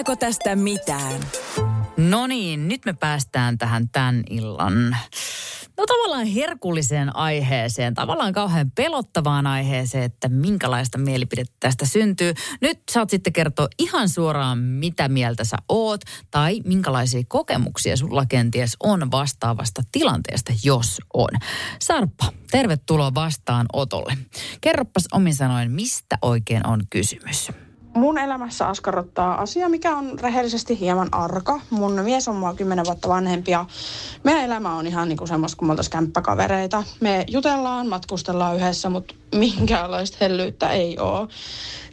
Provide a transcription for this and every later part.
Tuleeko tästä mitään? No niin, nyt me päästään tähän tämän illan no tavallaan herkulliseen aiheeseen, tavallaan kauhean pelottavaan aiheeseen, että minkälaista mielipidettä tästä syntyy. Nyt saat sitten kertoa ihan suoraan, mitä mieltä sä oot tai minkälaisia kokemuksia sulla kenties on vastaavasta tilanteesta, jos on. Sarppa, tervetuloa vastaan Otolle. Kerroppas omin sanoin, mistä oikein on kysymys? Mun elämässä askarruttaa asia, mikä on rehellisesti hieman arka. Mun mies on mua kymmenen vuotta vanhempi ja meidän elämä on ihan niinku semmoista kuin me kämppäkavereita. Me jutellaan, matkustellaan yhdessä, mutta minkäänlaista hellyyttä ei ole.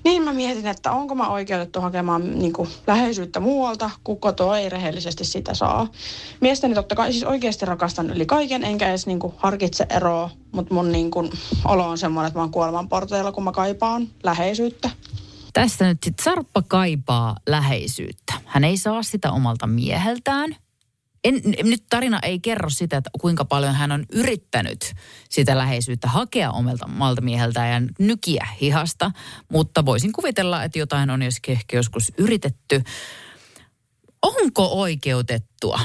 Niin mä mietin, että onko mä oikeutettu hakemaan niinku läheisyyttä muualta, kun koto ei rehellisesti sitä saa. Miestäni totta kai siis oikeasti rakastan yli kaiken, enkä edes niinku harkitse eroa, mutta mun niinku olo on semmoinen, että mä oon kuoleman porteilla, kun mä kaipaan läheisyyttä. Tässä nyt sitten Sarppa kaipaa läheisyyttä. Hän ei saa sitä omalta mieheltään. En, nyt tarina ei kerro sitä, että kuinka paljon hän on yrittänyt sitä läheisyyttä hakea omalta, omalta mieheltään ja nykiä hihasta. Mutta voisin kuvitella, että jotain on joskin ehkä joskus yritetty. Onko oikeutettua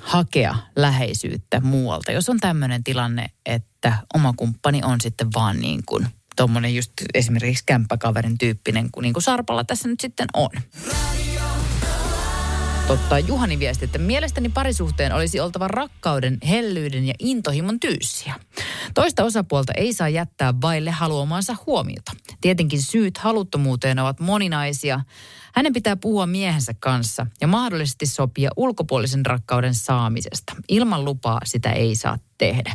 hakea läheisyyttä muualta, jos on tämmöinen tilanne, että oma kumppani on sitten vaan niin kuin – tuommoinen just esimerkiksi kämppäkaverin tyyppinen, kuin, niin kuin Sarpalla tässä nyt sitten on. Totta, Juhani viesti, että mielestäni parisuhteen olisi oltava rakkauden, hellyyden ja intohimon tyyssiä. Toista osapuolta ei saa jättää vaille haluamansa huomiota. Tietenkin syyt haluttomuuteen ovat moninaisia. Hänen pitää puhua miehensä kanssa ja mahdollisesti sopia ulkopuolisen rakkauden saamisesta. Ilman lupaa sitä ei saa tehdä.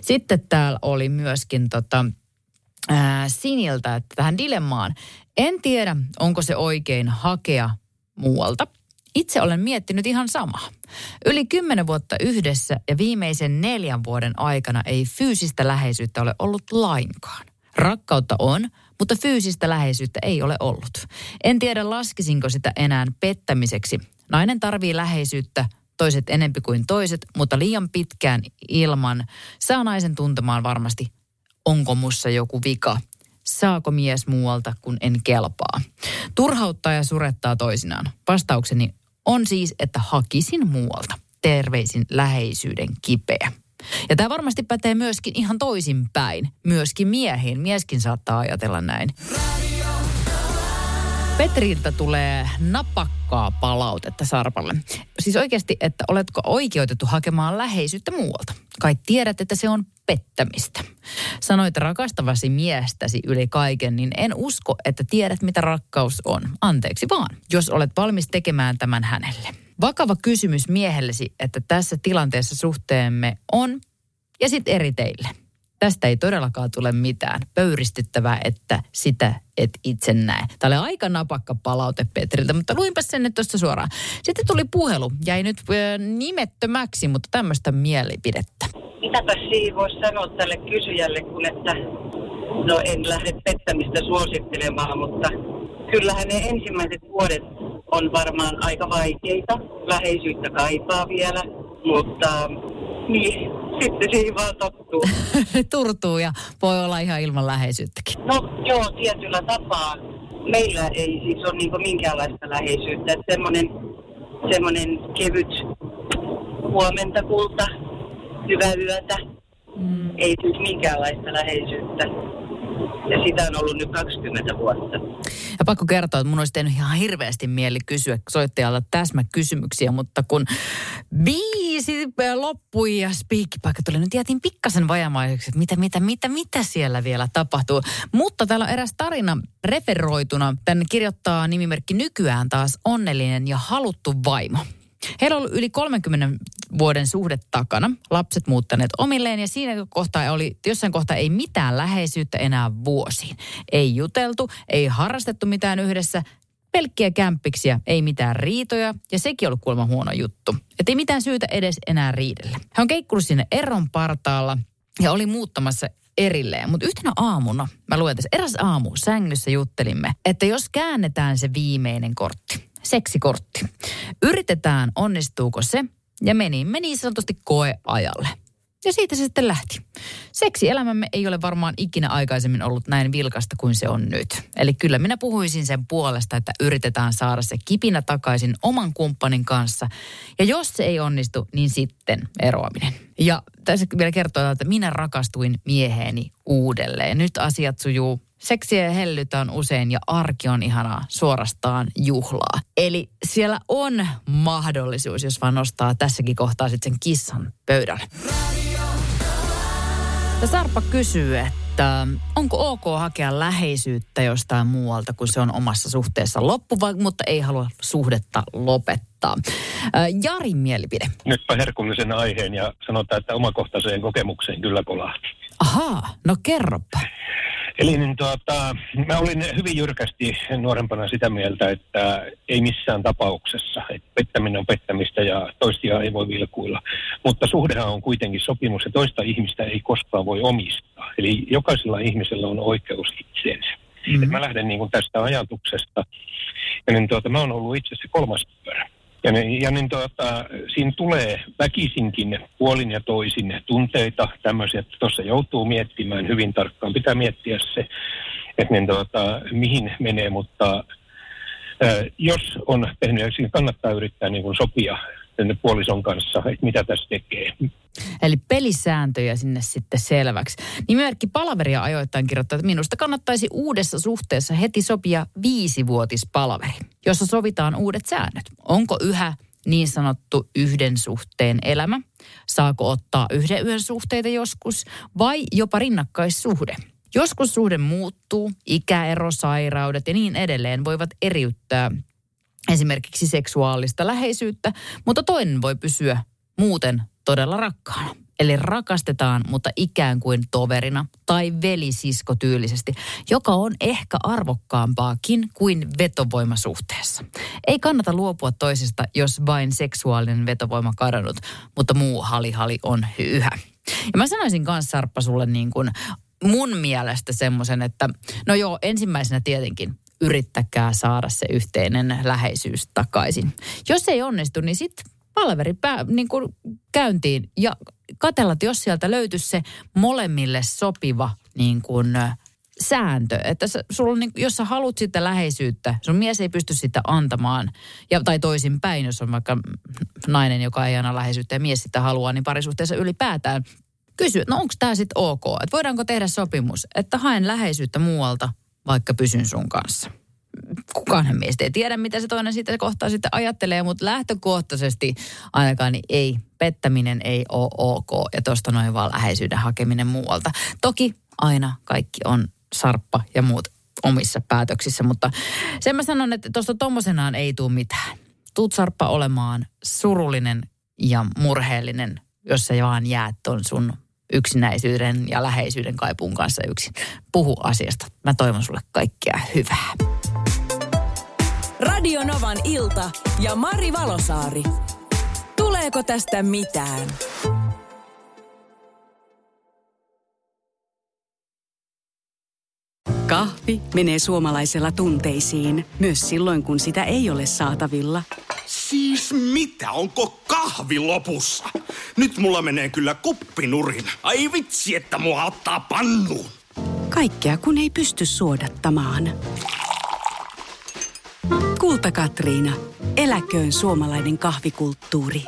Sitten täällä oli myöskin tota, ää, Siniltä että tähän dilemmaan. En tiedä, onko se oikein hakea muualta. Itse olen miettinyt ihan samaa. Yli kymmenen vuotta yhdessä ja viimeisen neljän vuoden aikana ei fyysistä läheisyyttä ole ollut lainkaan. Rakkautta on, mutta fyysistä läheisyyttä ei ole ollut. En tiedä, laskisinko sitä enää pettämiseksi. Nainen tarvii läheisyyttä, toiset enempi kuin toiset, mutta liian pitkään ilman saa naisen tuntemaan varmasti onko mussa joku vika. Saako mies muualta, kun en kelpaa? Turhauttaa ja surettaa toisinaan. Vastaukseni on siis, että hakisin muualta. Terveisin läheisyyden kipeä. Ja tämä varmasti pätee myöskin ihan toisinpäin. Myöskin miehiin. Mieskin saattaa ajatella näin. Petriltä tulee napakkaa palautetta Sarpalle. Siis oikeasti, että oletko oikeutettu hakemaan läheisyyttä muualta? Kai tiedät, että se on pettämistä. Sanoit rakastavasi miestäsi yli kaiken, niin en usko, että tiedät, mitä rakkaus on. Anteeksi vaan, jos olet valmis tekemään tämän hänelle. Vakava kysymys miehellesi, että tässä tilanteessa suhteemme on ja sitten eri teille. Tästä ei todellakaan tule mitään. Pöyristyttävää, että sitä et itse näe. Tämä oli aika napakka palaute Petriltä, mutta luinpa sen nyt tuosta suoraan. Sitten tuli puhelu. Jäi nyt nimettömäksi, mutta tämmöistä mielipidettä. Mitäpä siihen voisi sanoa tälle kysyjälle, kun että no en lähde pettämistä suosittelemaan, mutta kyllähän ne ensimmäiset vuodet on varmaan aika vaikeita. Läheisyyttä kaipaa vielä, mutta niin, sitten siihen vaan tottuu. Turtuu ja voi olla ihan ilman läheisyyttäkin. No joo, tietyllä tapaa. Meillä ei siis ole niin minkäänlaista läheisyyttä. Semmoinen, semmoinen kevyt huomenta kulta, hyvää yötä. Mm. Ei siis minkäänlaista läheisyyttä. Ja sitä on ollut nyt 20 vuotta. Ja pakko kertoa, että mun olisi tehnyt ihan hirveästi mieli kysyä soittajalta täsmäkysymyksiä, mutta kun biisi loppui ja speakkipaikka tuli, nyt jätin pikkasen vajamaiseksi, että mitä, mitä, mitä, mitä siellä vielä tapahtuu. Mutta täällä on eräs tarina referoituna. Tänne kirjoittaa nimimerkki nykyään taas onnellinen ja haluttu vaimo. Heillä on ollut yli 30 vuoden suhde takana, lapset muuttaneet omilleen ja siinä kohtaa oli, jossain kohtaa ei mitään läheisyyttä enää vuosiin. Ei juteltu, ei harrastettu mitään yhdessä, pelkkiä kämppiksiä, ei mitään riitoja ja sekin ollut kuulemma huono juttu. Että ei mitään syytä edes enää riidellä. Hän on keikkunut sinne eron partaalla ja oli muuttamassa erilleen. Mutta yhtenä aamuna, mä luen tässä, eräs aamu sängyssä juttelimme, että jos käännetään se viimeinen kortti, seksikortti, yritetään onnistuuko se ja menimme niin sanotusti koeajalle. Ja siitä se sitten lähti. Seksielämämme ei ole varmaan ikinä aikaisemmin ollut näin vilkasta kuin se on nyt. Eli kyllä minä puhuisin sen puolesta, että yritetään saada se kipinä takaisin oman kumppanin kanssa. Ja jos se ei onnistu, niin sitten eroaminen. Ja tässä vielä kertoo, että minä rakastuin mieheeni uudelleen. Nyt asiat sujuu Seksiä ja hellytä on usein ja arki on ihanaa, suorastaan juhlaa. Eli siellä on mahdollisuus, jos vaan nostaa tässäkin kohtaa sitten sen kissan pöydälle. Ja Sarpa kysyy, että onko ok hakea läheisyyttä jostain muualta, kun se on omassa suhteessa loppu, vai, mutta ei halua suhdetta lopettaa. Jarin mielipide. Nytpä herkullisen aiheen ja sanotaan, että omakohtaiseen kokemukseen kyllä kolahti. Ahaa, no kerropa. Eli niin tuota, mä olin hyvin jyrkästi nuorempana sitä mieltä, että ei missään tapauksessa, että pettäminen on pettämistä ja toistia ei voi vilkuilla. Mutta suhdehan on kuitenkin sopimus ja toista ihmistä ei koskaan voi omistaa. Eli jokaisella ihmisellä on oikeus itseensä. Mm-hmm. mä lähden niin kuin tästä ajatuksesta. Ja niin tuota, mä oon ollut itse asiassa kolmas pyörä. Ja, ne, ja niin tuota, siinä tulee väkisinkin puolin ja toisin tunteita, tämmöisiä, että tuossa joutuu miettimään hyvin tarkkaan. Pitää miettiä se, että niin tuota, mihin menee, mutta ää, jos on tehnyt, kannattaa yrittää niin kuin sopia puolison kanssa, että mitä tässä tekee. Eli pelisääntöjä sinne sitten selväksi. Nimimerkki Palaveria ajoittain kirjoittaa, että minusta kannattaisi uudessa suhteessa heti sopia viisivuotispalaveri, jossa sovitaan uudet säännöt. Onko yhä niin sanottu yhden suhteen elämä? Saako ottaa yhden yön suhteita joskus vai jopa rinnakkaissuhde? Joskus suhde muuttuu, ikäero, sairaudet ja niin edelleen voivat eriyttää esimerkiksi seksuaalista läheisyyttä, mutta toinen voi pysyä muuten todella rakkaana. Eli rakastetaan, mutta ikään kuin toverina tai velisisko tyylisesti, joka on ehkä arvokkaampaakin kuin vetovoimasuhteessa. Ei kannata luopua toisesta, jos vain seksuaalinen vetovoima kadonnut, mutta muu halihali on yhä. Ja mä sanoisin kanssa Sarppa sulle niin kuin mun mielestä semmoisen, että no joo, ensimmäisenä tietenkin yrittäkää saada se yhteinen läheisyys takaisin. Jos ei onnistu, niin sitten palveri pää, niin kuin käyntiin ja katella, että jos sieltä löytyisi se molemmille sopiva niin kuin, sääntö, että sulla, niin, jos sä haluat sitä läheisyyttä, sun mies ei pysty sitä antamaan, ja, tai toisinpäin, jos on vaikka nainen, joka ei anna läheisyyttä ja mies sitä haluaa, niin parisuhteessa ylipäätään kysy, no onko tämä sitten ok, että voidaanko tehdä sopimus, että haen läheisyyttä muualta, vaikka pysyn sun kanssa. Kukaan meistä ei tiedä, mitä se toinen siitä kohtaa sitten ajattelee, mutta lähtökohtaisesti ainakaan niin ei, pettäminen ei ole ok ja tuosta noin vaan läheisyyden hakeminen muualta. Toki aina kaikki on sarppa ja muut omissa päätöksissä, mutta sen mä sanon, että tuosta tommosenaan ei tule mitään. Tuut sarppa olemaan surullinen ja murheellinen, jos sä vaan jäät ton sun yksinäisyyden ja läheisyyden kaipuun kanssa yksin. Puhu asiasta. Mä toivon sulle kaikkea hyvää. Radio Novan ilta ja Mari Valosaari. Tuleeko tästä mitään? Kahvi menee suomalaisella tunteisiin, myös silloin kun sitä ei ole saatavilla – Siis mitä? Onko kahvi lopussa? Nyt mulla menee kyllä kuppinurin. Ai vitsi, että mua ottaa pannuun. Kaikkea kun ei pysty suodattamaan. Kulta Katriina. Eläköön suomalainen kahvikulttuuri.